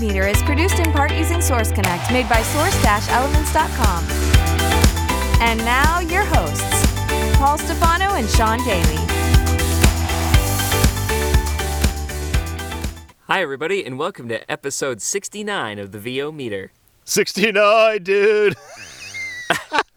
The VO meter is produced in part using Source Connect, made by source-elements.com. And now, your hosts, Paul Stefano and Sean Daly. Hi, everybody, and welcome to episode 69 of the VO Meter. 69, dude.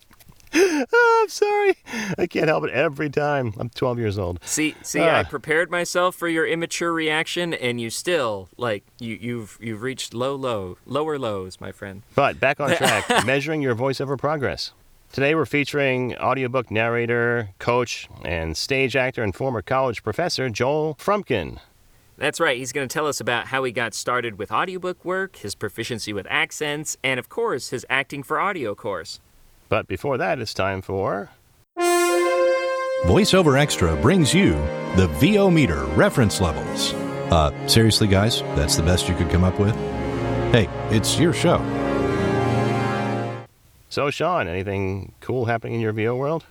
oh, I'm sorry. I can't help it every time. I'm 12 years old. See, see, I Ah. prepared myself for your immature reaction, and you still like you, you've you've reached low, low, lower lows, my friend. But back on track, measuring your voiceover progress. Today we're featuring audiobook narrator, coach, and stage actor and former college professor Joel Froomkin. That's right. He's going to tell us about how he got started with audiobook work, his proficiency with accents, and of course, his acting for audio course. But before that, it's time for VoiceOverXtra brings you the VO meter reference levels. Uh, seriously, guys, that's the best you could come up with? Hey, it's your show. So Sean, anything cool happening in your VO world?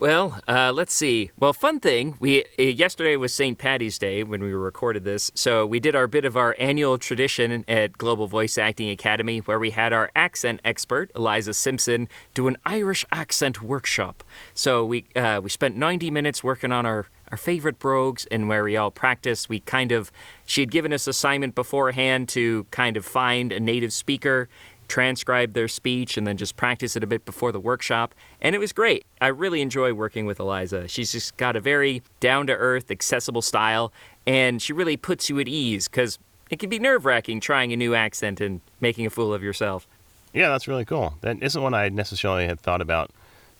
Well, uh, let's see. Well, fun thing. We uh, yesterday was St. Patty's Day when we recorded this, so we did our bit of our annual tradition at Global Voice Acting Academy, where we had our accent expert Eliza Simpson do an Irish accent workshop. So we uh, we spent 90 minutes working on our our favorite brogues and where we all practiced. We kind of she had given us assignment beforehand to kind of find a native speaker transcribe their speech and then just practice it a bit before the workshop. And it was great. I really enjoy working with Eliza. She's just got a very down to earth, accessible style, and she really puts you at ease because it can be nerve wracking trying a new accent and making a fool of yourself. Yeah, that's really cool. That isn't one I necessarily had thought about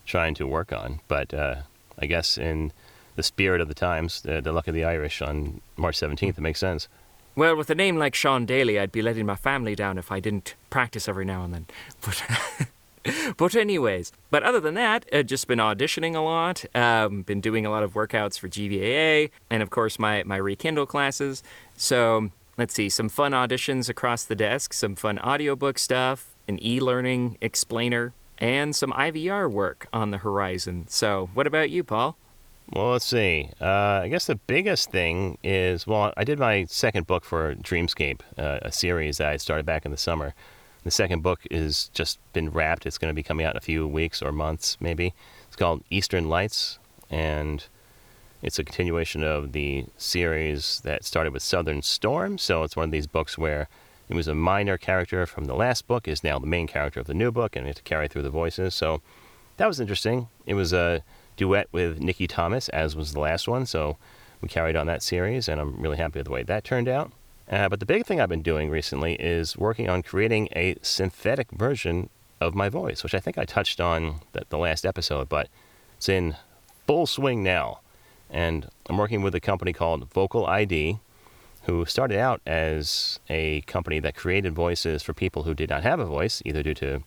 trying to work on, but uh, I guess in the spirit of the times, the, the luck of the Irish on March 17th, it makes sense. Well, with a name like Sean Daly, I'd be letting my family down if I didn't practice every now and then. But, but anyways, but other than that, uh, just been auditioning a lot. Um, been doing a lot of workouts for GVAA, and of course my my Rekindle classes. So let's see, some fun auditions across the desk, some fun audiobook stuff, an e-learning explainer, and some IVR work on the horizon. So, what about you, Paul? Well, let's see. Uh, I guess the biggest thing is well, I did my second book for Dreamscape, uh, a series that I started back in the summer. The second book is just been wrapped. It's going to be coming out in a few weeks or months, maybe. It's called Eastern Lights, and it's a continuation of the series that started with Southern Storm. So it's one of these books where it was a minor character from the last book is now the main character of the new book, and it to carry through the voices. So that was interesting. It was a duet with Nikki Thomas, as was the last one. So we carried on that series, and I'm really happy with the way that turned out. Uh, but the big thing I've been doing recently is working on creating a synthetic version of my voice, which I think I touched on the, the last episode, but it's in full swing now. And I'm working with a company called Vocal ID, who started out as a company that created voices for people who did not have a voice, either due to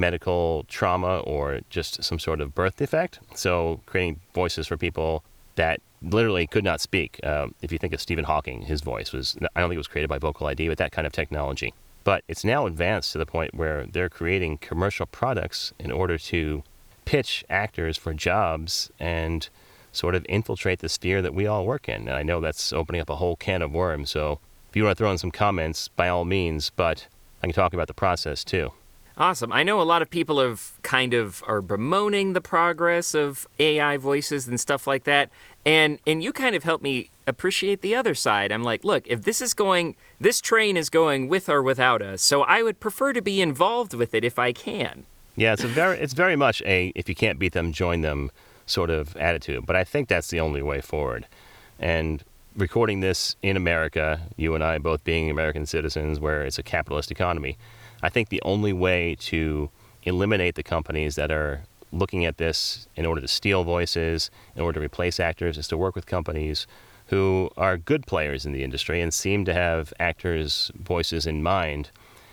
medical trauma or just some sort of birth defect. So, creating voices for people that literally could not speak. Um, if you think of Stephen Hawking, his voice was, I don't think it was created by Vocal ID, but that kind of technology. But it's now advanced to the point where they're creating commercial products in order to pitch actors for jobs and sort of infiltrate the sphere that we all work in. And I know that's opening up a whole can of worms. So if you want to throw in some comments, by all means, but I can talk about the process too. Awesome. I know a lot of people have kind of are bemoaning the progress of AI voices and stuff like that. And and you kind of help me appreciate the other side. I'm like, look, if this is going this train is going with or without us, so I would prefer to be involved with it if I can. Yeah, it's a very it's very much a if you can't beat them, join them sort of attitude. But I think that's the only way forward. And recording this in America, you and I both being American citizens where it's a capitalist economy, I think the only way to eliminate the companies that are looking at this in order to steal voices, in order to replace actors, is to work with companies who are good players in the industry and seem to have actors' voices in mind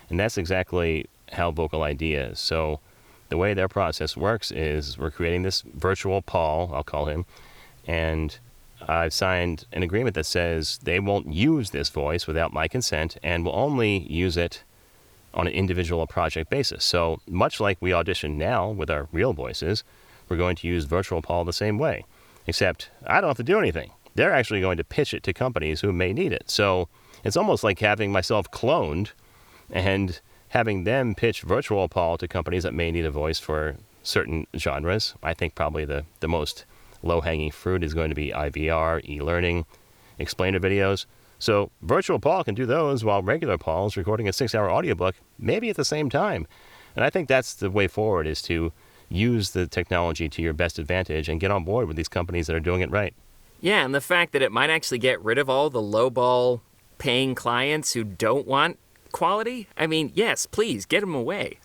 And that's exactly how Vocal ID is. So the way their process works is we're creating this virtual Paul, I'll call him, and I've signed an agreement that says they won't use this voice without my consent and will only use it on an individual project basis. So, much like we audition now with our real voices, we're going to use Virtual Paul the same way, except I don't have to do anything. They're actually going to pitch it to companies who may need it. So, it's almost like having myself cloned and having them pitch Virtual Paul to companies that may need a voice for certain genres. I think probably the, the most low hanging fruit is going to be IVR, e learning, explainer videos. So Virtual Paul can do those while regular Paul's recording a six hour audiobook, maybe at the same time. And I think that's the way forward is to use the technology to your best advantage and get on board with these companies that are doing it right. Yeah, and the fact that it might actually get rid of all the lowball paying clients who don't want quality. I mean, yes, please get them away.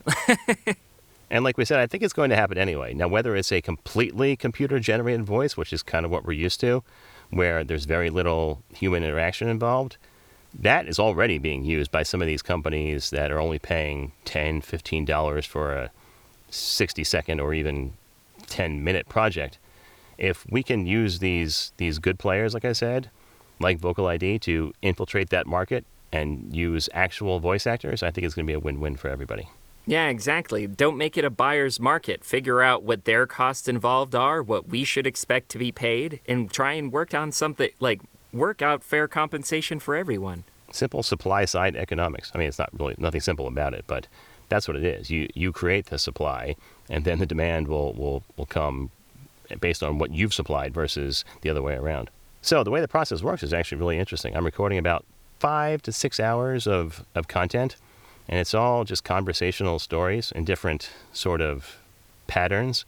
and like we said, I think it's going to happen anyway. Now, whether it's a completely computer generated voice, which is kind of what we're used to, where there's very little human interaction involved, that is already being used by some of these companies that are only paying $10, $15 for a 60 second or even 10 minute project. If we can use these, these good players, like I said, like Vocal ID, to infiltrate that market and use actual voice actors, I think it's going to be a win win for everybody. Yeah, exactly. Don't make it a buyer's market. Figure out what their costs involved are, what we should expect to be paid, and try and work on something like work out fair compensation for everyone. Simple supply side economics. I mean, it's not really nothing simple about it, but that's what it is. You you create the supply, and then the demand will will will come based on what you've supplied versus the other way around. So the way the process works is actually really interesting. I'm recording about five to six hours of, of content, and it's all just conversational stories and different sort of patterns.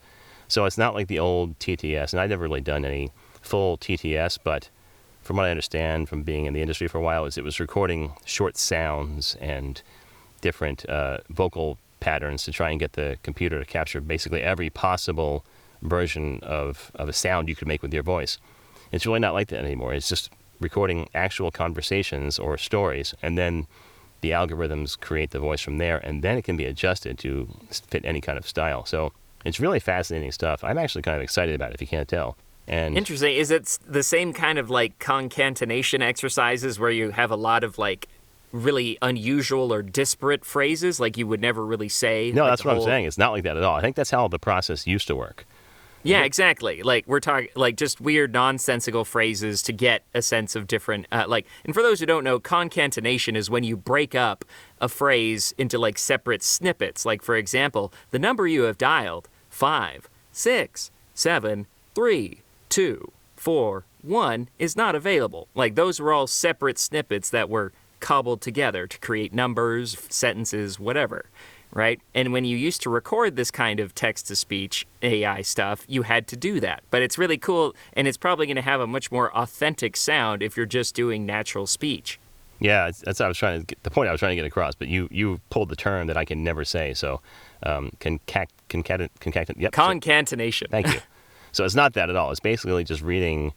So it's not like the old TTS, and I've never really done any full TTS, but from what I understand from being in the industry for a while, is it was recording short sounds and different uh, vocal patterns to try and get the computer to capture basically every possible version of, of a sound you could make with your voice. It's really not like that anymore. It's just recording actual conversations or stories, and then the algorithms create the voice from there, and then it can be adjusted to fit any kind of style. So it's really fascinating stuff. I'm actually kind of excited about it, if you can't tell. And interesting. Is it the same kind of like concatenation exercises where you have a lot of like really unusual or disparate phrases, like you would never really say? No, like that's what whole... I'm saying. It's not like that at all. I think that's how the process used to work. Yeah, exactly. Like we're talking like just weird nonsensical phrases to get a sense of different uh, like and for those who don't know, concatenation is when you break up a phrase into like separate snippets. Like for example, the number you have dialed, five, six, seven, three, two, four, one, is not available. Like those were all separate snippets that were cobbled together to create numbers, sentences, whatever right? And when you used to record this kind of text to speech AI stuff, you had to do that. But it's really cool, and it's probably going to have a much more authentic sound if you're just doing natural speech. Yeah, that's what I was trying to get, the point I was trying to get across. But you you pulled the term that I can never say. So, um, concact, concaten, concaten, yep. Concatenation. Thank you. so it's not that at all. It's basically just reading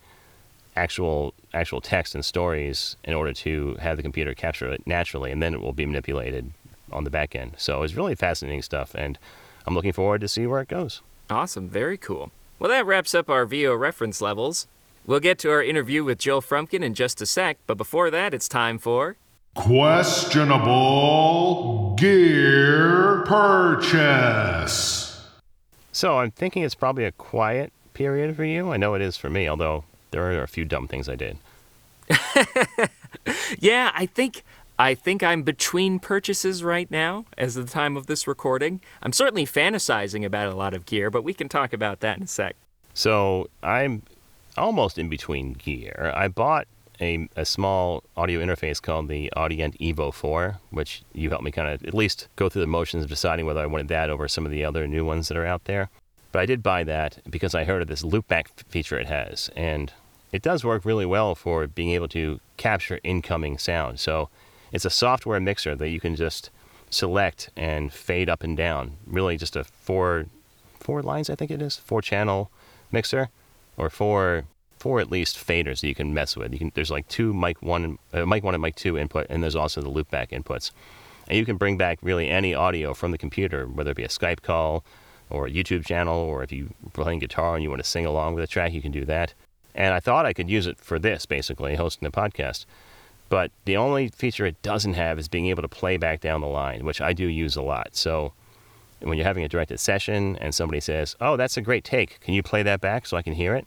actual actual text and stories in order to have the computer capture it naturally, and then it will be manipulated on the back end. So it's really fascinating stuff, and I'm looking forward to see where it goes. Awesome, very cool. Well, that wraps up our VO reference levels. We'll get to our interview with Joel Froomkin in just a sec, but before that, it's time for questionable gear purchase. So I'm thinking it's probably a quiet period for you. I know it is for me, although there are a few dumb things I did. yeah, I think I think I'm between purchases right now as the time of this recording. I'm certainly fantasizing about a lot of gear, but we can talk about that in a sec. So I'm almost in between gear. I bought a, a small audio interface called the Audient Evo 4, which you helped me kind of at least go through the motions of deciding whether I wanted that over some of the other new ones that are out there. But I did buy that because I heard of this loopback feature it has, and it does work really well for being able to capture incoming sound. So it's a software mixer that you can just select and fade up and down. Really, just a four four lines, I think it is, four channel mixer, or four four at least faders that you can mess with. You can there's like two mic one, uh, mic one and mic two input, and there's also the loopback inputs. And you can bring back really any audio from the computer, whether it be a Skype call or a YouTube channel, or if you're playing guitar and you want to sing along with a track, you can do that. And I thought I could use it for this, basically, hosting a podcast. But the only feature it doesn't have is being able to play back down the line, which I do use a lot. So when you're having a directed session and somebody says, "Oh, that's a great take. Can you play that back so I can hear it?"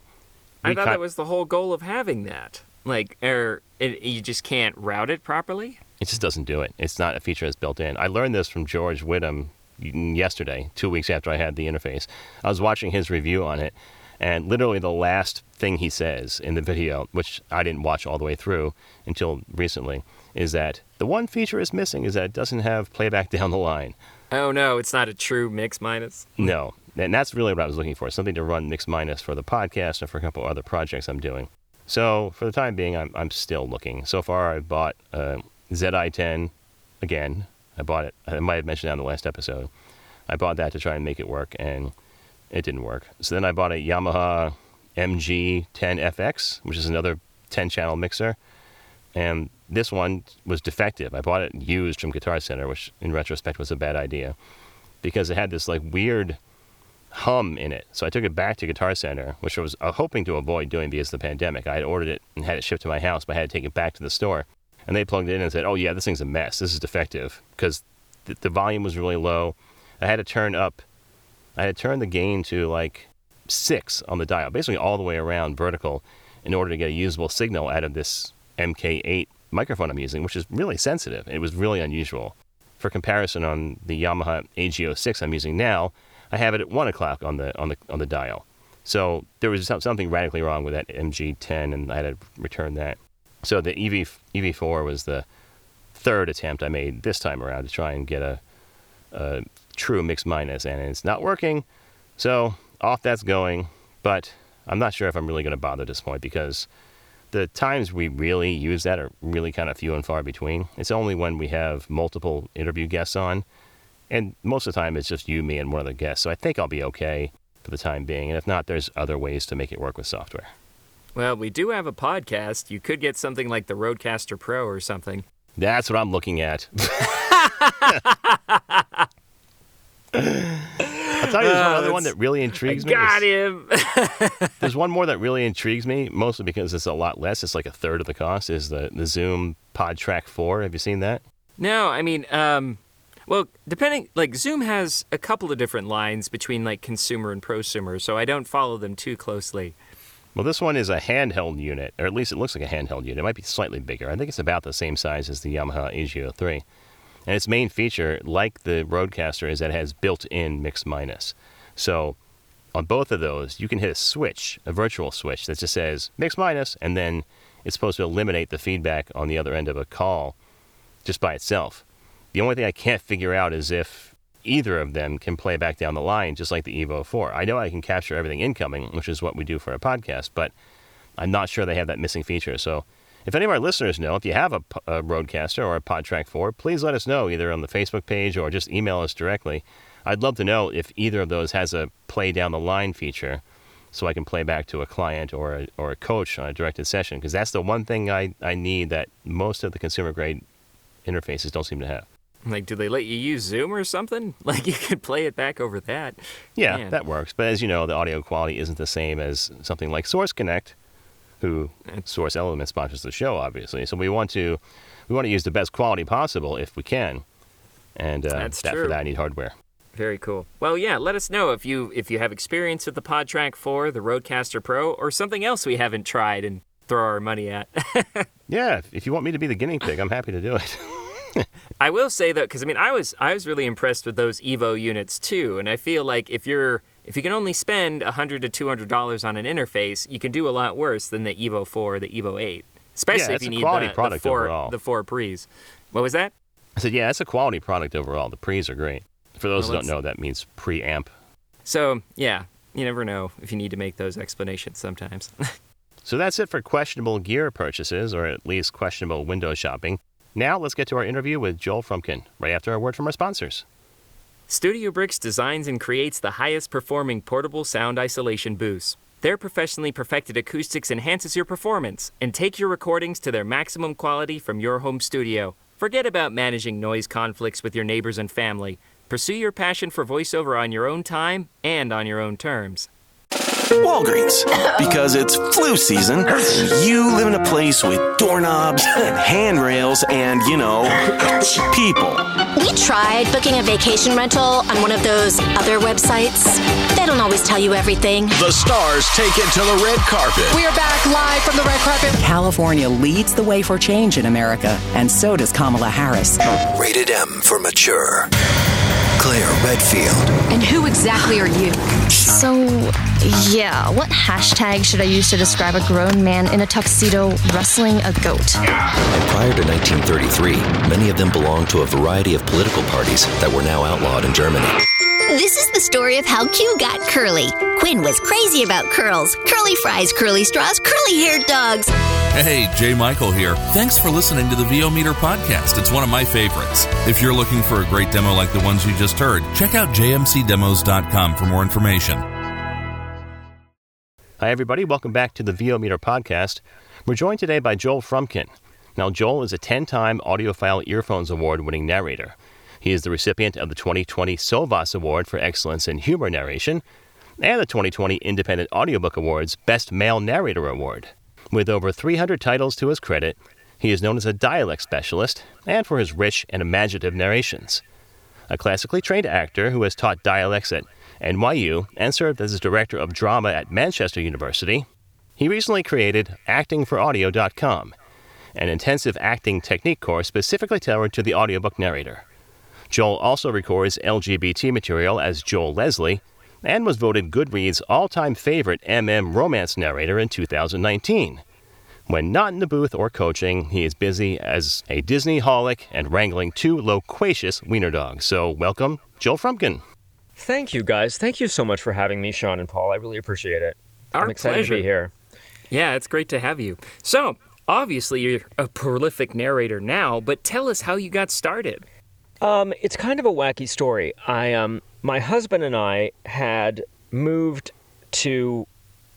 I thought cut- that was the whole goal of having that. Like, or it, you just can't route it properly. It just doesn't do it. It's not a feature that's built in. I learned this from George Whittam yesterday, two weeks after I had the interface. I was watching his review on it, and literally the last thing he says in the video, which I didn't watch all the way through until recently, is that the one feature it's missing is that it doesn't have playback down the line. Oh no, it's not a true mix minus. No. And that's really what I was looking for something to run mix minus for the podcast and for a couple other projects I'm doing. So for the time being, I'm, I'm still looking. So far, I bought uh, ZI10 again. I bought it. I might have mentioned that in the last episode. I bought that to try and make it work, and it didn't work. So then I bought a Yamaha MG10FX, which is another 10 channel mixer. And this one was defective. I bought it used from Guitar Center, which in retrospect was a bad idea because it had this like weird hum in it. So I took it back to Guitar Center, which I was uh, hoping to avoid doing because of the pandemic. I had ordered it and had it shipped to my house, but I had to take it back to the store. And they plugged it in and said, "Oh yeah, this thing's a mess. This is defective because the, the volume was really low. I had to turn up. I had turned the gain to like six on the dial, basically all the way around vertical, in order to get a usable signal out of this MK8 microphone I'm using, which is really sensitive. It was really unusual. For comparison, on the Yamaha AG06 I'm using now, I have it at one o'clock on the on the on the dial. So there was something radically wrong with that MG10, and I had to return that. So the EV EV4 was the third attempt I made this time around to try and get a, a true mix minus, and it's not working. So off that's going, but I'm not sure if I'm really going to bother at this point because the times we really use that are really kind of few and far between. It's only when we have multiple interview guests on, and most of the time it's just you, me, and one other guest. So I think I'll be okay for the time being. And if not, there's other ways to make it work with software. Well, we do have a podcast. You could get something like the RODECaster Pro or something. That's what I'm looking at. I'll tell you, there's one other one that really intrigues me. Got him. There's one more that really intrigues me, mostly because it's a lot less. It's like a third of the cost. Is the the Zoom PodTrak Four? Have you seen that? no, I mean, um, well, depending, like Zoom has a couple of different lines between like consumer and prosumer, so I don't follow them too closely. Well, this one is a handheld unit, or at least it looks like a handheld unit. It might be slightly bigger. I think it's about the same size as the Yamaha AG03. And its main feature, like the RODECaster, is that it has built-in mix minus. So on both of those, you can hit a switch, a virtual switch that just says mix minus, and then it's supposed to eliminate the feedback on the other end of a call just by itself. The only thing I can't figure out is if either of them can play back down the line, just like the Evo 4. I know I can capture everything incoming, which is what we do for a podcast, but I'm not sure they have that missing feature. So, if any of our listeners know, if you have a RODECaster or a PodTrak 4, please let us know either on the Facebook page or just email us directly. I'd love to know if either of those has a play down the line feature so I can play back to a client or a, or a coach on a directed session because that's the one thing I, I need that most of the consumer grade interfaces don't seem to have. Like, do they let you use Zoom or something? Like, you could play it back over that. Yeah, Man. that works. But as you know, the audio quality isn't the same as something like Source Connect, who Source Element sponsors the show, obviously. So we want to we want to use the best quality possible if we can, and uh, That's that true. for that I need hardware. Very cool. Well, yeah, let us know if you if you have experience with the PodTrak 4, the RODECaster Pro, or something else we haven't tried and throw our money at. Yeah, if- if you want me to be the guinea pig, I'm happy to do it. I will say though, because I mean, I was I was really impressed with those Evo units too, and I feel like if you're if you can only spend 100 to two hundred dollars on an interface, you can do a lot worse than the Evo Four, or the Evo Eight, especially Yeah, if you need the, product the four overall. the four pre's. What was that? I said, yeah, it's a quality product overall. The pre's are great. For those Well, who don't know, that means preamp. So yeah, you never know if you need to make those explanations sometimes. So that's it for questionable gear purchases, or at least questionable window shopping. Now let's get to our interview with Joel Froomkin, right after a word from our sponsors. Studio Bricks designs and creates the highest performing portable sound isolation booths. Their professionally perfected acoustics enhances your performance and take your recordings to their maximum quality from your home studio. Forget about managing noise conflicts with your neighbors and family. Pursue your passion for voiceover on your own time and on your own terms. Walgreens. Because it's flu season, and you live in a place with doorknobs and handrails and, you know, people. We tried booking a vacation rental on one of those other websites. They don't always tell you everything. The stars take it to the red carpet. We are back live from the red carpet. California leads the way for change in America, and so does Kamala Harris. Rated M for mature. Claire Redfield. And who exactly are you? So, yeah, what hashtag should I use to describe a grown man in a tuxedo wrestling a goat? And prior to 1933, many of them belonged to a variety of political parties that were now outlawed in Germany. This is the story of how Q got curly. Quinn was crazy about curls. Curly fries, curly straws, curly haired dogs. Hey, Jay Michael here. Thanks for listening to the VO Meter podcast. It's one of my favorites. If you're looking for a great demo like the ones you just heard, check out jmcdemos.com for more information. Hi, everybody. Welcome back to the VO Meter podcast. We're joined today by Joel Froomkin. Now, Joel is a 10 time AudioFile Earphones Award winning narrator. He is the recipient of the 2020 Sovas Award for Excellence in Humor Narration and the 2020 Independent Audiobook Awards Best Male Narrator Award. With over 300 titles to his credit, he is known as a dialect specialist and for his rich and imaginative narrations. A classically trained actor who has taught dialects at NYU and served as director of drama at Manchester University, he recently created ActingForAudio.com, an intensive acting technique course specifically tailored to the audiobook narrator. Joel also records LGBT material as Joel Leslie and was voted Goodreads' all time favorite MM romance narrator in 2019. When not in the booth or coaching, he is busy as a Disney holic and wrangling two loquacious wiener dogs. So, welcome, Joel Froomkin. Thank you, guys. Thank you so much for having me, Sean and Paul. I really appreciate it. Our I'm excited pleasure. to be here. Yeah, it's great to have you. So, obviously, you're a prolific narrator now, but tell us how you got started. Um, it's kind of a wacky story. I um, my husband and I had moved to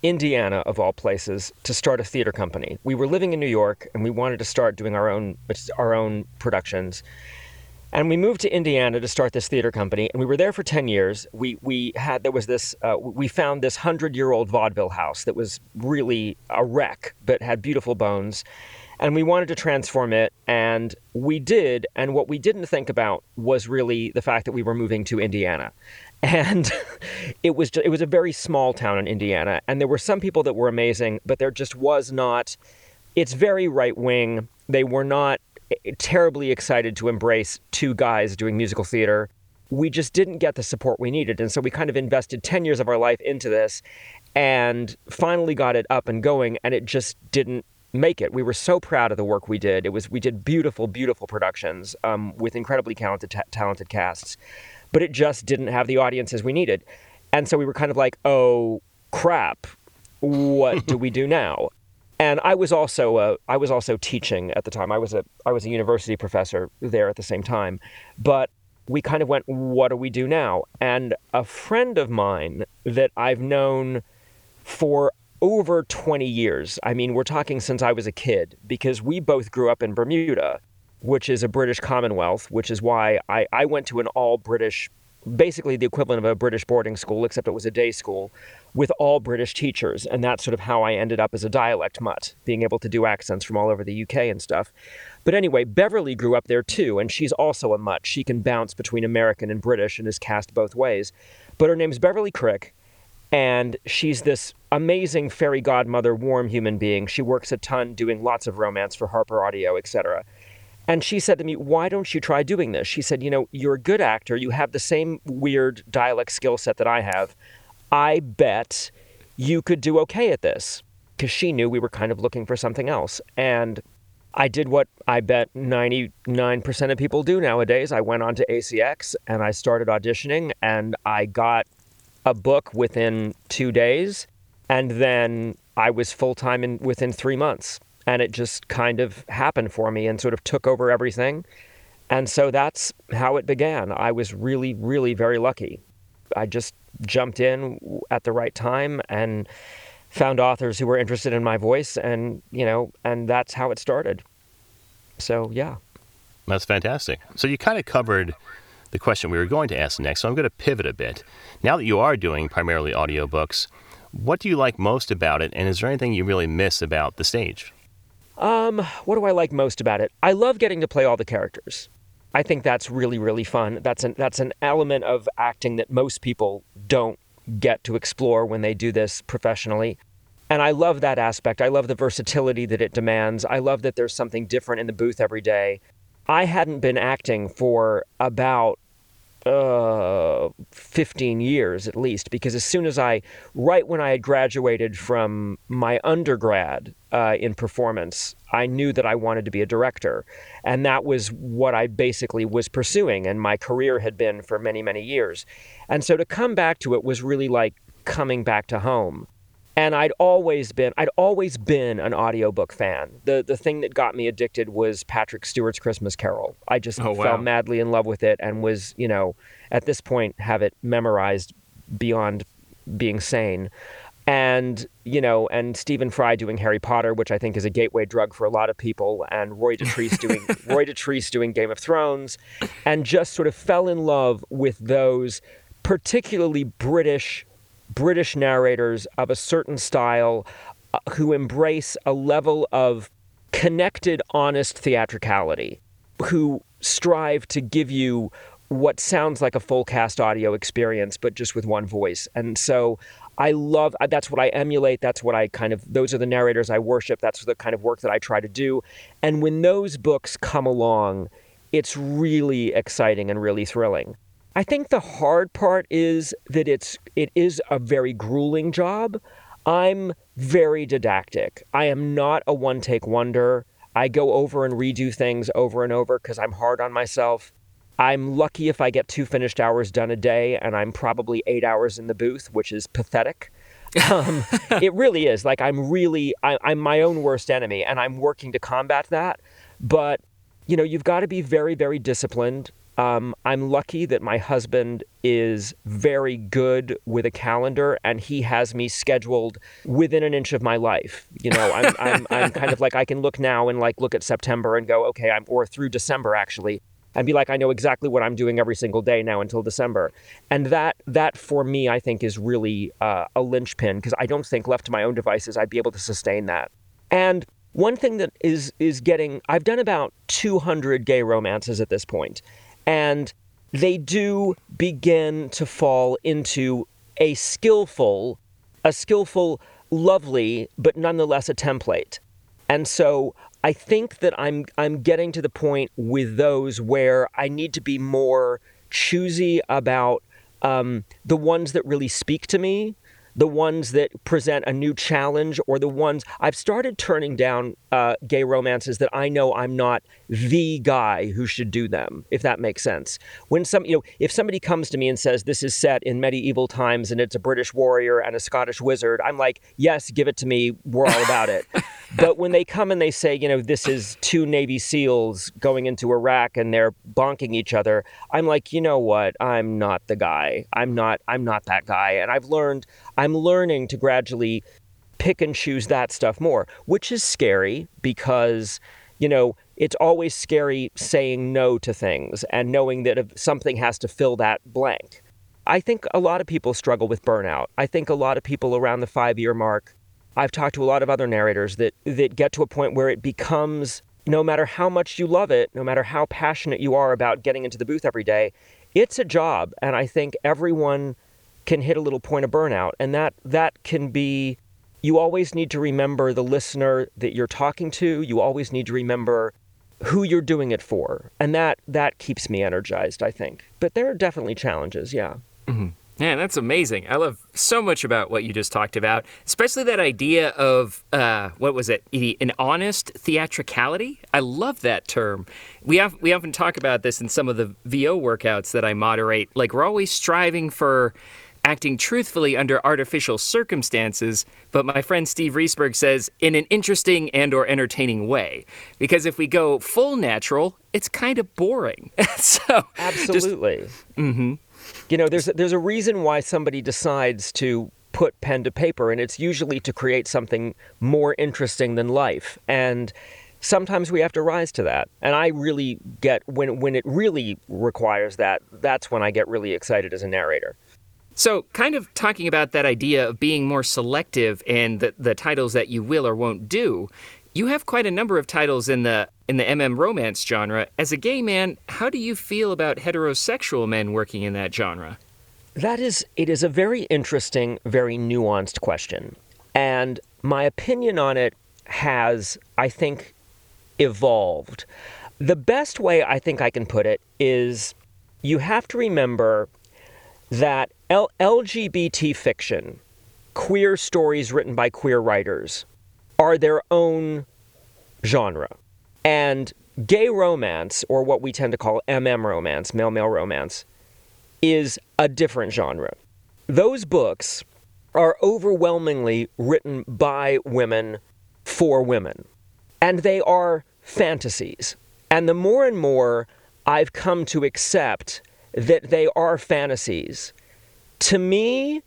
Indiana, of all places, to start a theater company. We were living in New York, and we wanted to start doing our own our own productions. And we moved to Indiana to start this theater company, and we were there for ten years. We we had there was this uh, we found this hundred year old vaudeville house that was really a wreck, but had beautiful bones and we wanted to transform it and we did and what we didn't think about was really the fact that we were moving to Indiana and it was just, it was a very small town in Indiana and there were some people that were amazing but there just was not it's very right wing they were not terribly excited to embrace two guys doing musical theater we just didn't get the support we needed and so we kind of invested 10 years of our life into this and finally got it up and going and it just didn't make it. We were so proud of the work we did. It was we did beautiful, beautiful productions um, with incredibly talented, ta- talented casts, but it just didn't have the audiences we needed, and so we were kind of like, oh crap, what do we do now? And I was also uh, I was also teaching at the time. I was a I was a university professor there at the same time, but we kind of went, what do we do now? And a friend of mine that I've known for over 20 years. I mean, we're talking since I was a kid because we both grew up in Bermuda, which is a British Commonwealth, which is why I, I went to an all British, basically the equivalent of a British boarding school, except it was a day school with all British teachers. And that's sort of how I ended up as a dialect mutt, being able to do accents from all over the UK and stuff. But anyway, Beverly grew up there too, and she's also a mutt. She can bounce between American and British and is cast both ways. But her name's Beverly Crick and she's this amazing fairy godmother, warm human being. She works a ton doing lots of romance for Harper Audio, etc. And she said to me, Why don't you try doing this? She said, You know, you're a good actor. You have the same weird dialect skill set that I have. I bet you could do okay at this. Because she knew we were kind of looking for something else. And I did what I bet 99% of people do nowadays. I went on to ACX and I started auditioning and I got a book within two days, and then I was full time in within three months, and it just kind of happened for me and sort of took over everything, and so that's how it began. I was really, really very lucky. I just jumped in at the right time and found authors who were interested in my voice, and you know, and that's how it started. So yeah. That's fantastic. So you kind of covered the question we were going to ask next, so I'm going to pivot a bit. Now that you are doing primarily audiobooks, what do you like most about it, and is there anything you really miss about the stage? Um, what do I like most about it? I love getting to play all the characters. I think that's really really fun. That's an that's an element of acting that most people don't get to explore when they do this professionally. And I love that aspect. I love the versatility that it demands. I love that there's something different in the booth every day. I hadn't been acting for about uh, 15 years at least, because as soon as I, right when I had graduated from my undergrad uh, in performance, I knew that I wanted to be a director. And that was what I basically was pursuing, and my career had been for many, many years. And so to come back to it was really like coming back to home and I'd always been I'd always been an audiobook fan. The the thing that got me addicted was Patrick Stewart's Christmas Carol. I just oh, wow. fell madly in love with it and was, you know, at this point have it memorized beyond being sane. And, you know, and Stephen Fry doing Harry Potter, which I think is a gateway drug for a lot of people, and Roy Dotrice doing Roy Dotrice doing Game of Thrones, and just sort of fell in love with those particularly British British narrators of a certain style uh, who embrace a level of connected, honest theatricality, who strive to give you what sounds like a full cast audio experience, but just with one voice. And so I love uh, that's what I emulate. That's what I kind of, those are the narrators I worship. That's the kind of work that I try to do. And when those books come along, it's really exciting and really thrilling. I think the hard part is that it's it is a very grueling job. I'm very didactic. I am not a one-take wonder. I go over and redo things over and over because I'm hard on myself. I'm lucky if I get two finished hours done a day, and I'm probably eight hours in the booth, which is pathetic. um, it really is. Like I'm really, I, I'm my own worst enemy, and I'm working to combat that. But you know, you've got to be very, very disciplined. Um, I'm lucky that my husband is very good with a calendar and he has me scheduled within an inch of my life. You know, I'm, I'm, I'm kind of like, I can look now and like look at September and go, okay, I'm, or through December actually, and be like, I know exactly what I'm doing every single day now until December. And that, that for me, I think is really uh, a linchpin because I don't think left to my own devices, I'd be able to sustain that. And one thing that is, is getting, I've done about 200 gay romances at this point and they do begin to fall into a skillful, a skillful, lovely, but nonetheless a template. And so I think that I'm I'm getting to the point with those where I need to be more choosy about um, the ones that really speak to me the ones that present a new challenge or the ones I've started turning down uh, gay romances that I know I'm not the guy who should do them, if that makes sense. When some, you know, if somebody comes to me and says this is set in medieval times and it's a British warrior and a Scottish wizard, I'm like, yes, give it to me. We're all about it. but when they come and they say, you know, this is two Navy SEALs going into Iraq and they're bonking each other, I'm like, you know what? I'm not the guy. I'm not. I'm not that guy. And I've learned. I'm learning to gradually pick and choose that stuff more, which is scary because, you know, it's always scary saying no to things and knowing that something has to fill that blank. I think a lot of people struggle with burnout. I think a lot of people around the five year mark I've talked to a lot of other narrators that that get to a point where it becomes no matter how much you love it, no matter how passionate you are about getting into the booth every day, it's a job and I think everyone can hit a little point of burnout and that that can be you always need to remember the listener that you're talking to, you always need to remember who you're doing it for. And that that keeps me energized, I think. But there are definitely challenges, yeah. Mm-hmm. Yeah, that's amazing. I love so much about what you just talked about, especially that idea of uh, what was it? An honest theatricality. I love that term. We have we often talk about this in some of the VO workouts that I moderate. Like we're always striving for acting truthfully under artificial circumstances, but my friend Steve Riesberg says in an interesting and or entertaining way. Because if we go full natural, it's kind of boring. so absolutely. Just, mm-hmm. You know, there's there's a reason why somebody decides to put pen to paper, and it's usually to create something more interesting than life. And sometimes we have to rise to that. And I really get when when it really requires that, that's when I get really excited as a narrator. So, kind of talking about that idea of being more selective and the, the titles that you will or won't do, you have quite a number of titles in the in the MM romance genre. As a gay man, how do you feel about heterosexual men working in that genre? That is it is a very interesting, very nuanced question. And my opinion on it has, I think, evolved. The best way I think I can put it is you have to remember that L- LGBT fiction, queer stories written by queer writers, are their own genre. And gay romance, or what we tend to call MM romance, male male romance, is a different genre. Those books are overwhelmingly written by women for women, and they are fantasies. And the more and more I've come to accept that they are fantasies, to me,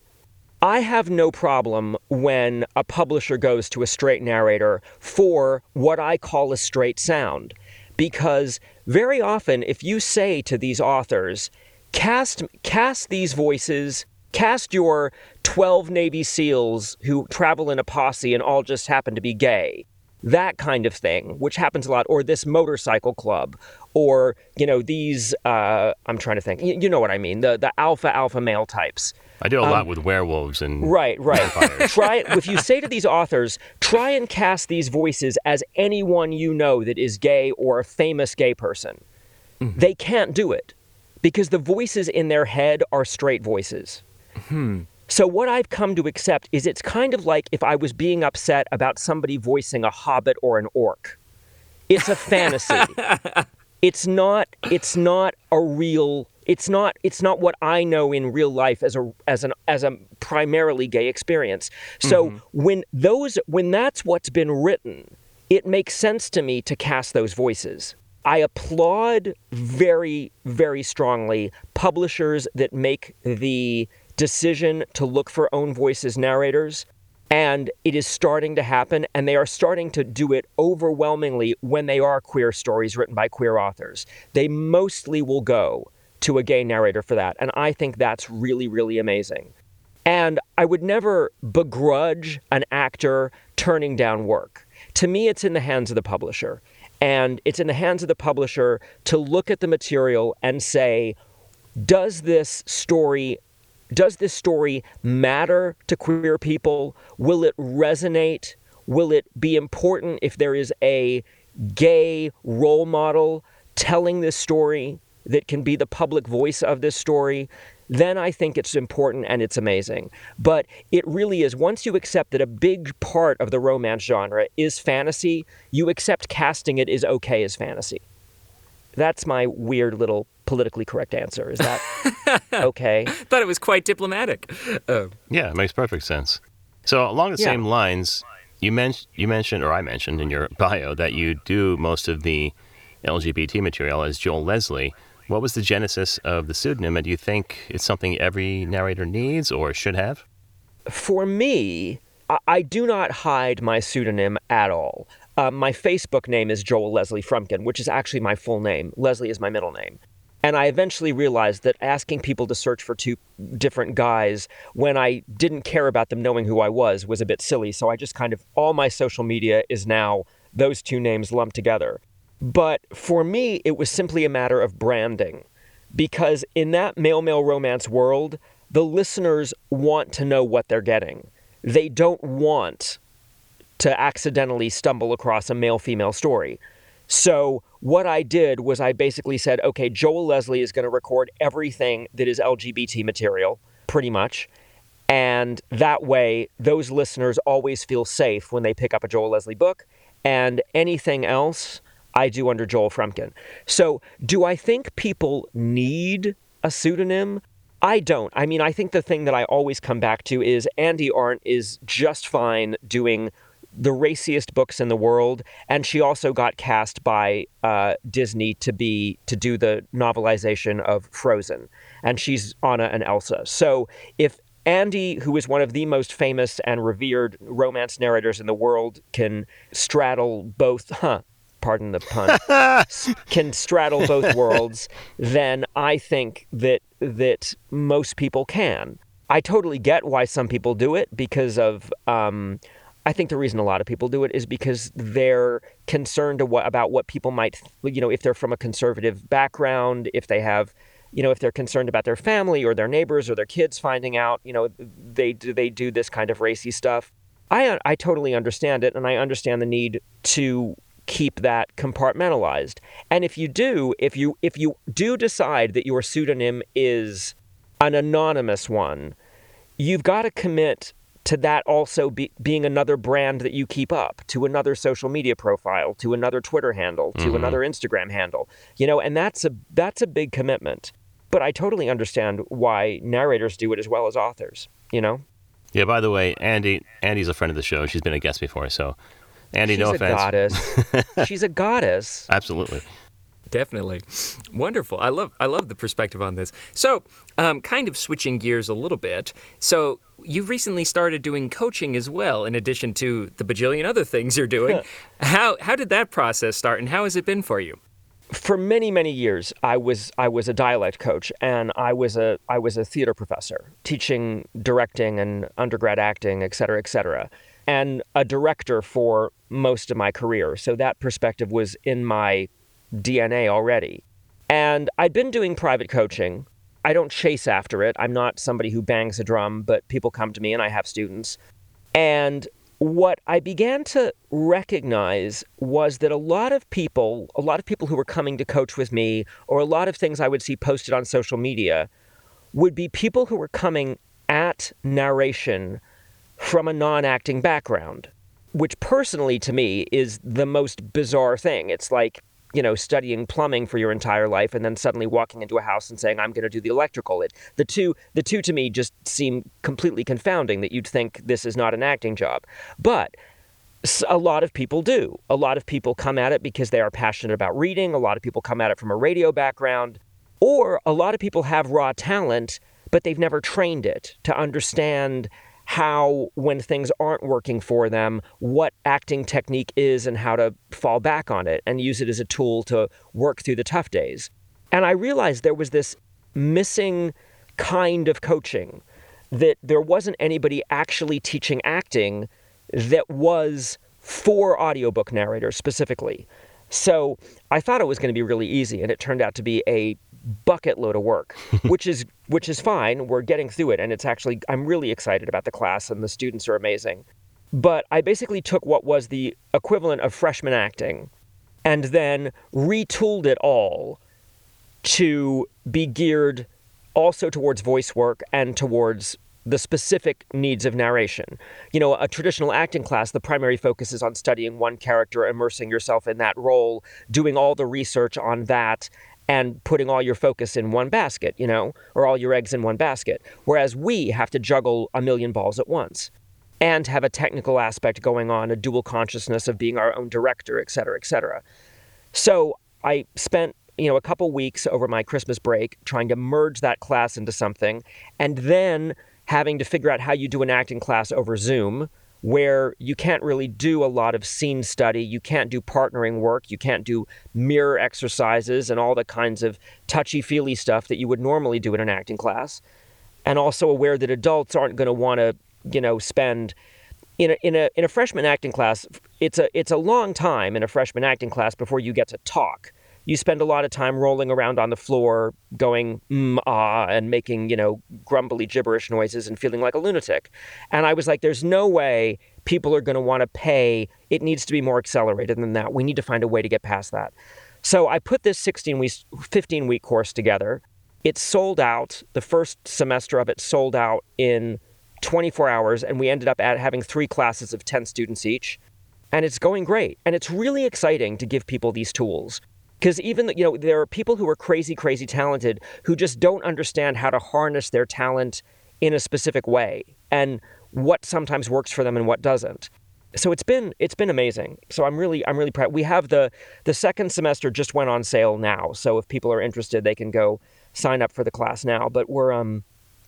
I have no problem when a publisher goes to a straight narrator for what I call a straight sound. Because very often, if you say to these authors, cast, cast these voices, cast your 12 Navy SEALs who travel in a posse and all just happen to be gay, that kind of thing, which happens a lot, or this motorcycle club, or, you know, these, uh, I'm trying to think, you, you know what I mean, the, the alpha, alpha male types. I do a um, lot with werewolves and right, right. try if you say to these authors, try and cast these voices as anyone you know that is gay or a famous gay person. Mm-hmm. They can't do it because the voices in their head are straight voices. Hmm. So what I've come to accept is it's kind of like if I was being upset about somebody voicing a hobbit or an orc. It's a fantasy. it's not it's not a real it's not it's not what I know in real life as a as an as a primarily gay experience. So mm-hmm. when those when that's what's been written, it makes sense to me to cast those voices. I applaud very very strongly publishers that make the decision to look for own voices narrators and it is starting to happen, and they are starting to do it overwhelmingly when they are queer stories written by queer authors. They mostly will go to a gay narrator for that. And I think that's really, really amazing. And I would never begrudge an actor turning down work. To me, it's in the hands of the publisher. And it's in the hands of the publisher to look at the material and say, does this story does this story matter to queer people? Will it resonate? Will it be important if there is a gay role model telling this story? That can be the public voice of this story, then I think it's important and it's amazing. But it really is, once you accept that a big part of the romance genre is fantasy, you accept casting it is okay as fantasy. That's my weird little politically correct answer. Is that okay? Thought it was quite diplomatic. Uh, yeah, it makes perfect sense. So along the yeah. same lines, you, men- you mentioned, or I mentioned in your bio, that you do most of the LGBT material as Joel Leslie. What was the genesis of the pseudonym, and do you think it's something every narrator needs or should have? For me, I do not hide my pseudonym at all. Uh, my Facebook name is Joel Leslie Froomkin, which is actually my full name. Leslie is my middle name. And I eventually realized that asking people to search for two different guys when I didn't care about them knowing who I was was a bit silly. So I just kind of, all my social media is now those two names lumped together. But for me, it was simply a matter of branding because in that male male romance world, the listeners want to know what they're getting. They don't want to accidentally stumble across a male female story. So, what I did was I basically said, okay, Joel Leslie is going to record everything that is LGBT material, pretty much. And that way, those listeners always feel safe when they pick up a Joel Leslie book. And anything else, I do under Joel Froomkin. So, do I think people need a pseudonym? I don't. I mean, I think the thing that I always come back to is Andi Arndt is just fine doing the raciest books in the world, and she also got cast by uh, Disney to be to do the novelization of Frozen, and she's Anna and Elsa. So if Andi, who is one of the most famous and revered romance narrators in the world, can straddle both, huh? Pardon the pun, can straddle both worlds, then I think that that most people can. I totally get why some people do it because of. Um, I think the reason a lot of people do it is because they're concerned about what people might, you know, if they're from a conservative background, if they have, you know, if they're concerned about their family or their neighbors or their kids finding out, you know, they do they do this kind of racy stuff. I I totally understand it, and I understand the need to keep that compartmentalized. And if you do, if you if you do decide that your pseudonym is an anonymous one, you've got to commit to that also be, being another brand that you keep up, to another social media profile, to another Twitter handle, to mm-hmm. another Instagram handle. You know, and that's a that's a big commitment. But I totally understand why narrators do it as well as authors, you know? Yeah, by the way, Andi Andi's a friend of the show. She's been a guest before, so Andi, She's no a offense. goddess. She's a goddess. Absolutely. Definitely, wonderful. I love I love the perspective on this. So, um, kind of switching gears a little bit. So, you've recently started doing coaching as well, in addition to the bajillion other things you're doing. how how did that process start, and how has it been for you? For many many years, I was I was a dialect coach, and I was a I was a theater professor, teaching directing and undergrad acting, et cetera, et cetera and a director for most of my career. So that perspective was in my DNA already. And I'd been doing private coaching. I don't chase after it. I'm not somebody who bangs a drum, but people come to me and I have students. And what I began to recognize was that a lot of people, a lot of people who were coming to coach with me, or a lot of things I would see posted on social media, would be people who were coming at narration from a non acting background, which personally to me is the most bizarre thing. It's like, you know, studying plumbing for your entire life and then suddenly walking into a house and saying, I'm going to do the electrical. It, the, two, the two to me just seem completely confounding that you'd think this is not an acting job. But a lot of people do. A lot of people come at it because they are passionate about reading. A lot of people come at it from a radio background. Or a lot of people have raw talent, but they've never trained it to understand how, when things aren't working for them, what acting technique is and how to fall back on it and use it as a tool to work through the tough days. And I realized there was this missing kind of coaching that there wasn't anybody actually teaching acting that was for audiobook narrators specifically. So I thought it was going to be really easy, and it turned out to be a bucket load of work, which is which is fine. We're getting through it, and it's actually I'm really excited about the class, and the students are amazing. But I basically took what was the equivalent of freshman acting, and then retooled it all to be geared also towards voice work and towards the specific needs of narration. You know, a traditional acting class, the primary focus is on studying one character, immersing yourself in that role, doing all the research on that, and putting all your focus in one basket, you know, or all your eggs in one basket. Whereas we have to juggle a million balls at once and have a technical aspect going on, a dual consciousness of being our own director, et cetera, et cetera. So I spent you know a couple weeks over my Christmas break trying to merge that class into something, and then having to figure out how you do an acting class over Zoom where you can't really do a lot of scene study, you can't do partnering work, you can't do mirror exercises and all the kinds of touchy feely stuff that you would normally do in an acting class. And also aware that adults aren't going to want to, you know, spend in a, in a in a freshman acting class, it's a it's a long time in a freshman acting class before you get to talk you spend a lot of time rolling around on the floor, going mm, ah, and making, you know, grumbly gibberish noises and feeling like a lunatic. And I was like, there's no way people are going to want to pay. It needs to be more accelerated than that. We need to find a way to get past that. So I put this 16 week, 15 week course together. It sold out. The first semester of it sold out in 24 hours, and we ended up at having three classes of 10 students each. And it's going great. And it's really exciting to give people these tools because even you know there are people who are crazy crazy talented who just don't understand how to harness their talent in a specific way and what sometimes works for them and what doesn't. So it's been it's been amazing. So i'm really i'm really proud. We have the the second semester just went on sale now. So if people are interested they can go sign up for the class now. But we're um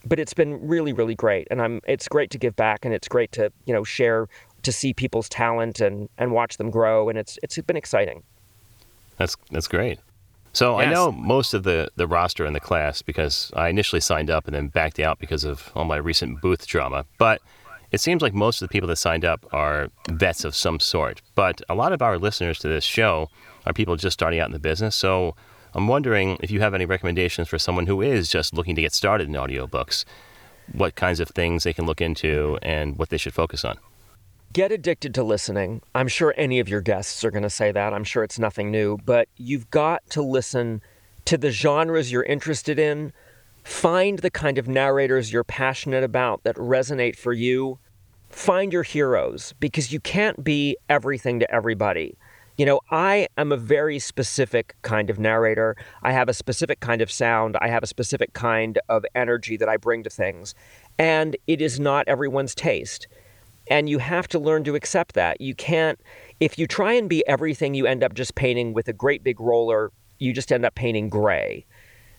but it's been really really great. And i'm it's great to give back and it's great to you know share to see people's talent and and watch them grow. And it's it's been exciting That's that's great. So I know most of the, the roster in the class because I initially signed up and then backed out because of all my recent booth drama. But it seems like most of the people that signed up are vets of some sort. But a lot of our listeners to this show are people just starting out in the business. So I'm wondering if you have any recommendations for someone who is just looking to get started in audiobooks, what kinds of things they can look into and what they should focus on. Get addicted to listening. I'm sure any of your guests are going to say that. I'm sure it's nothing new, but you've got to listen to the genres you're interested in. Find the kind of narrators you're passionate about that resonate for you. Find your heroes because you can't be everything to everybody. You know, I am a very specific kind of narrator. I have a specific kind of sound. I have a specific kind of energy that I bring to things. And it is not everyone's taste. And you have to learn to accept that. You can't, if you try and be everything, you end up just painting with a great big roller, you just end up painting gray.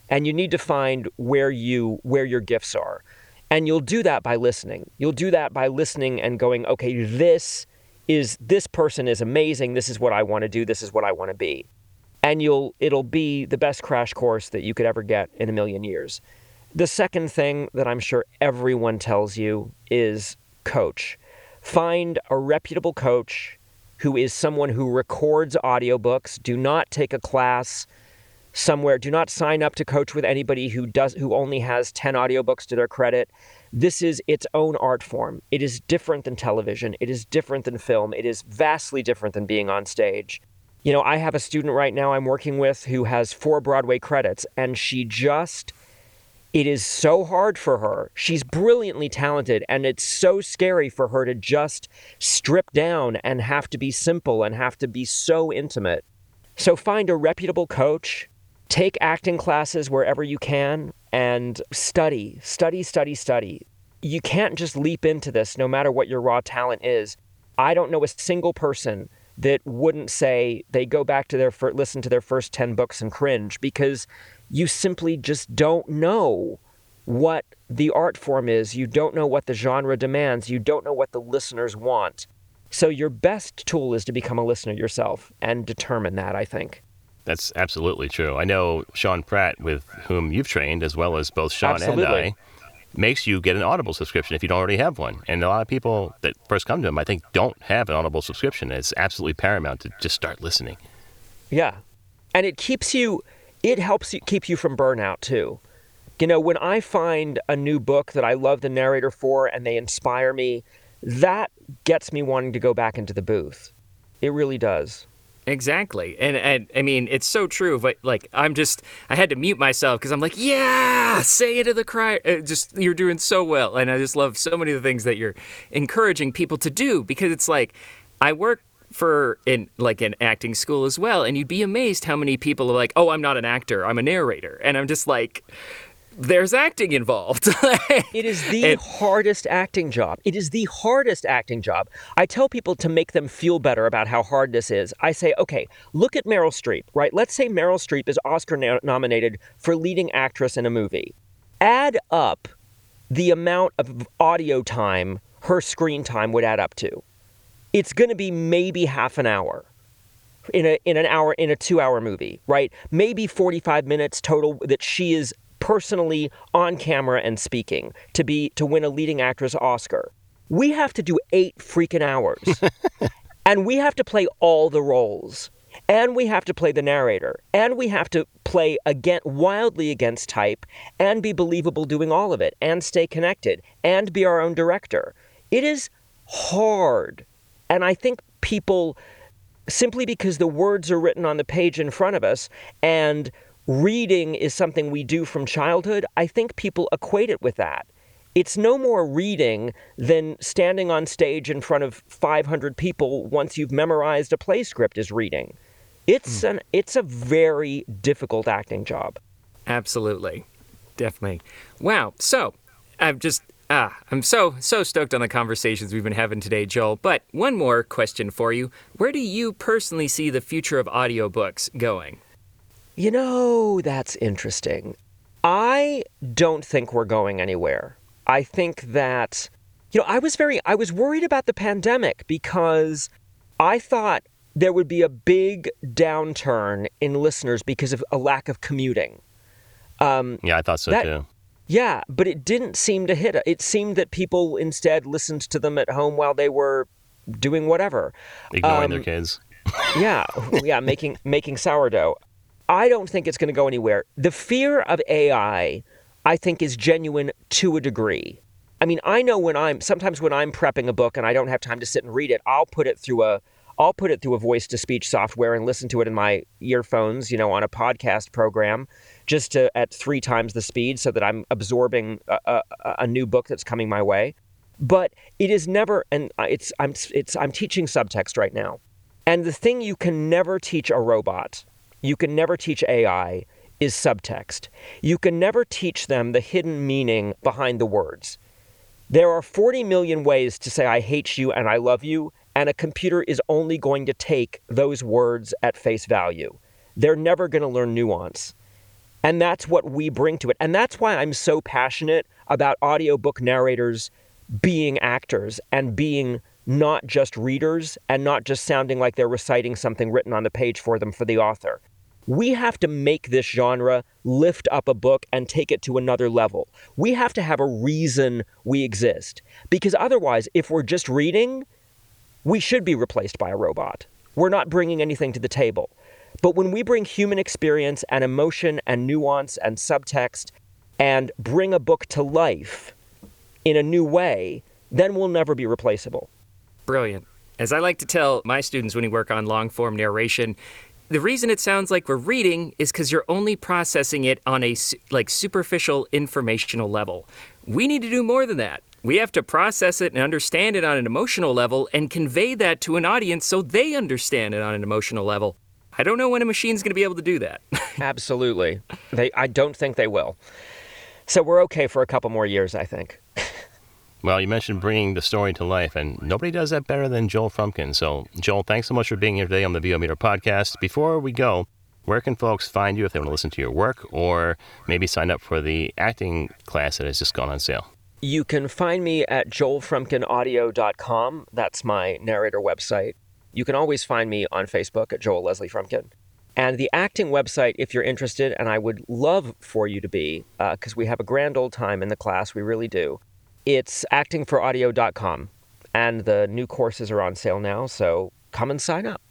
And you need to find where you where your gifts are. And you'll do that by listening. You'll do that by listening and going, okay, this is this person is amazing. This is what I want to do. This is what I want to be. And you'll it'll be the best crash course that you could ever get in a million years. The second thing that I'm sure everyone tells you is coach. Find a reputable coach who is someone who records audiobooks. Do not take a class somewhere. Do not sign up to coach with anybody who does who only has 10 audiobooks to their credit. This is its own art form. It is different than television. It is different than film. It is vastly different than being on stage. You know, I have a student right now I'm working with who has four Broadway credits and she just it is so hard for her. She's brilliantly talented, and it's so scary for her to just strip down and have to be simple and have to be so intimate. So find a reputable coach, take acting classes wherever you can, and study, study, study, study. You can't just leap into this no matter what your raw talent is. I don't know a single person that wouldn't say they go back to their fir- listen to their first 10 books and cringe because you simply just don't know what the art form is. You don't know what the genre demands. You don't know what the listeners want. So, your best tool is to become a listener yourself and determine that, I think. That's absolutely true. I know Sean Pratt, with whom you've trained, as well as both Sean Absolutely. and I, makes you get an Audible subscription if you don't already have one. And a lot of people that first come to him, I think, don't have an Audible subscription. It's absolutely paramount to just start listening. Yeah. And it keeps you, it helps you keep you from burnout too. You know, when I find a new book that I love the narrator for and they inspire me, that gets me wanting to go back into the booth. It really does. Exactly. And, and I mean, it's so true. But like, I'm just, I had to mute myself because I'm like, yeah, say it to the cry. Uh, just, you're doing so well. And I just love so many of the things that you're encouraging people to do because it's like, I work for in like an acting school as well. And you'd be amazed how many people are like, oh, I'm not an actor, I'm a narrator. And I'm just like, there's acting involved. it is the hardest acting job. It is the hardest acting job. I tell people to make them feel better about how hard this is. I say, okay, look at Meryl Streep, right? Let's say Meryl Streep is Oscar no- nominated for leading actress in a movie. Add up the amount of audio time her screen time would add up to. It's going to be maybe half an hour in a in an hour in a 2-hour movie, right? Maybe 45 minutes total that she is personally on camera and speaking to be to win a leading actress Oscar. We have to do 8 freaking hours. and we have to play all the roles. And we have to play the narrator. And we have to play again wildly against type and be believable doing all of it and stay connected and be our own director. It is hard. And I think people simply because the words are written on the page in front of us and reading is something we do from childhood, I think people equate it with that. It's no more reading than standing on stage in front of 500 people once you've memorized a play script is reading. It's hmm. an it's a very difficult acting job. Absolutely. Definitely. Wow. So, I've just ah, I'm so so stoked on the conversations we've been having today, Joel. But one more question for you. Where do you personally see the future of audiobooks going? You know, that's interesting. I don't think we're going anywhere. I think that you know, I was very I was worried about the pandemic because I thought there would be a big downturn in listeners because of a lack of commuting. Um, yeah, I thought so that, too. Yeah, but it didn't seem to hit. It seemed that people instead listened to them at home while they were doing whatever, ignoring um, their kids. yeah, yeah, making making sourdough. I don't think it's going to go anywhere. The fear of AI, I think, is genuine to a degree. I mean, I know when I'm sometimes when I'm prepping a book and I don't have time to sit and read it, I'll put it through a I'll put it through a voice to speech software and listen to it in my earphones, you know, on a podcast program, just to at three times the speed, so that I'm absorbing a, a, a new book that's coming my way. But it is never, and it's I'm it's I'm teaching subtext right now, and the thing you can never teach a robot, you can never teach AI, is subtext. You can never teach them the hidden meaning behind the words. There are 40 million ways to say I hate you and I love you, and a computer is only going to take those words at face value. They're never going to learn nuance. And that's what we bring to it. And that's why I'm so passionate about audiobook narrators being actors and being not just readers and not just sounding like they're reciting something written on the page for them for the author. We have to make this genre lift up a book and take it to another level. We have to have a reason we exist. Because otherwise, if we're just reading, we should be replaced by a robot. We're not bringing anything to the table. But when we bring human experience and emotion and nuance and subtext and bring a book to life in a new way, then we'll never be replaceable. Brilliant. As I like to tell my students when we work on long form narration, the reason it sounds like we're reading is because you're only processing it on a like superficial informational level. We need to do more than that. We have to process it and understand it on an emotional level and convey that to an audience so they understand it on an emotional level. I don't know when a machine's going to be able to do that. Absolutely. They I don't think they will. So we're okay for a couple more years, I think. Well, you mentioned bringing the story to life, and nobody does that better than Joel Froomkin. So, Joel, thanks so much for being here today on the VO Meter podcast. Before we go, where can folks find you if they want to listen to your work or maybe sign up for the acting class that has just gone on sale? You can find me at joelfroomkinaudio.com. That's my narrator website. You can always find me on Facebook at Joel Leslie Froomkin. And the acting website, if you're interested, and I would love for you to be, because uh, we have a grand old time in the class, we really do it's actingforaudio.com, and the new courses are on sale now, so come and sign up.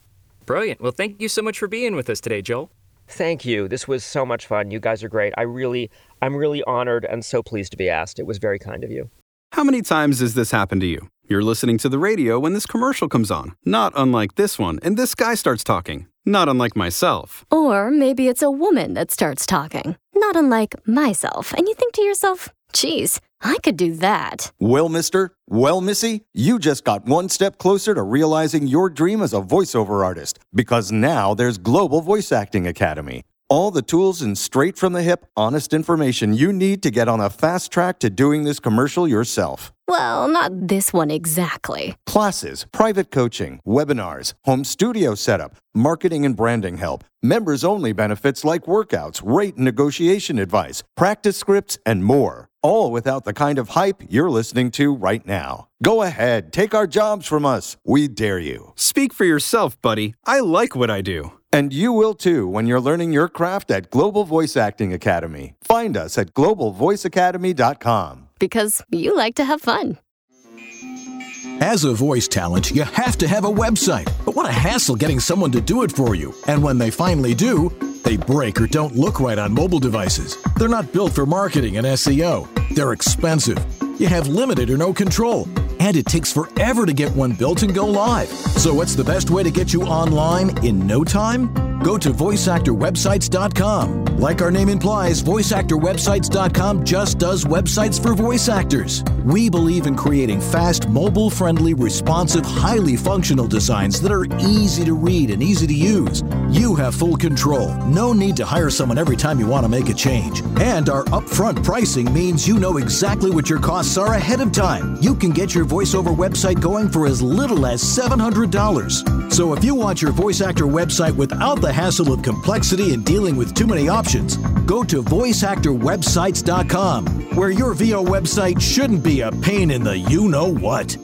Brilliant. Well, thank you so much for being with us today, Joel. Thank you. This was so much fun. You guys are great. I really, I'm really honored and so pleased to be asked. It was very kind of you. How many times has this happened to you? You're listening to the radio when this commercial comes on, not unlike this one, and this guy starts talking, not unlike myself. Or maybe it's a woman that starts talking, not unlike myself, and you think to yourself, geez, I could do that. Well, mister, well, missy, you just got one step closer to realizing your dream as a voiceover artist because now there's Global Voice Acting Academy. All the tools and straight from the hip, honest information you need to get on a fast track to doing this commercial yourself. Well, not this one exactly. Classes, private coaching, webinars, home studio setup, marketing and branding help, members only benefits like workouts, rate negotiation advice, practice scripts, and more. All without the kind of hype you're listening to right now. Go ahead, take our jobs from us. We dare you. Speak for yourself, buddy. I like what I do. And you will too when you're learning your craft at Global Voice Acting Academy. Find us at globalvoiceacademy.com. Because you like to have fun. As a voice talent, you have to have a website. But what a hassle getting someone to do it for you. And when they finally do, they break or don't look right on mobile devices. They're not built for marketing and SEO. They're expensive. You have limited or no control and it takes forever to get one built and go live. So, what's the best way to get you online in no time? Go to voiceactorwebsites.com. Like our name implies, voiceactorwebsites.com just does websites for voice actors. We believe in creating fast, mobile friendly, responsive, highly functional designs that are easy to read and easy to use. You have full control. No need to hire someone every time you want to make a change. And our upfront pricing means you know exactly what your costs are ahead of time. You can get your voiceover website going for as little as $700. So if you want your voice actor website without the hassle of complexity and dealing with too many options, go to voiceactorwebsites.com, where your VO website shouldn't be a pain in the you know what.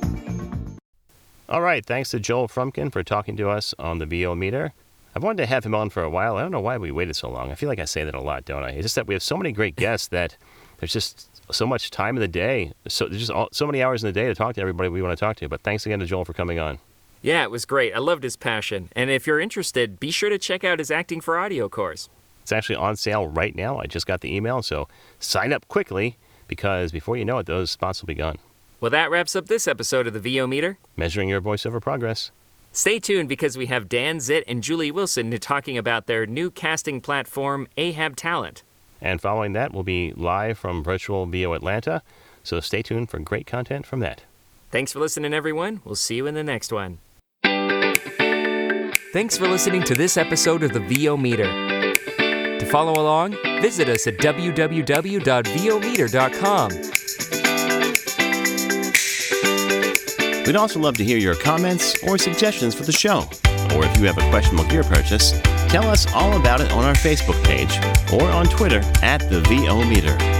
All right, thanks to Joel Froomkin for talking to us on the VO meter. I've wanted to have him on for a while. I don't know why we waited so long. I feel like I say that a lot, don't I? It's just that we have so many great guests that there's just so much time in the day. So there's just all, so many hours in the day to talk to everybody we want to talk to. But thanks again to Joel for coming on. Yeah, it was great. I loved his passion. And if you're interested, be sure to check out his acting for audio course. It's actually on sale right now. I just got the email, so sign up quickly because before you know it, those spots will be gone. Well, that wraps up this episode of the VO Meter. Measuring your voiceover progress. Stay tuned because we have Dan Zitt and Julie Wilson talking about their new casting platform, Ahab Talent. And following that, we'll be live from virtual VO Atlanta. So stay tuned for great content from that. Thanks for listening, everyone. We'll see you in the next one. Thanks for listening to this episode of the VO Meter. To follow along, visit us at www.vometer.com. We'd also love to hear your comments or suggestions for the show. Or if you have a questionable gear purchase, tell us all about it on our Facebook page or on Twitter at the VO Meter.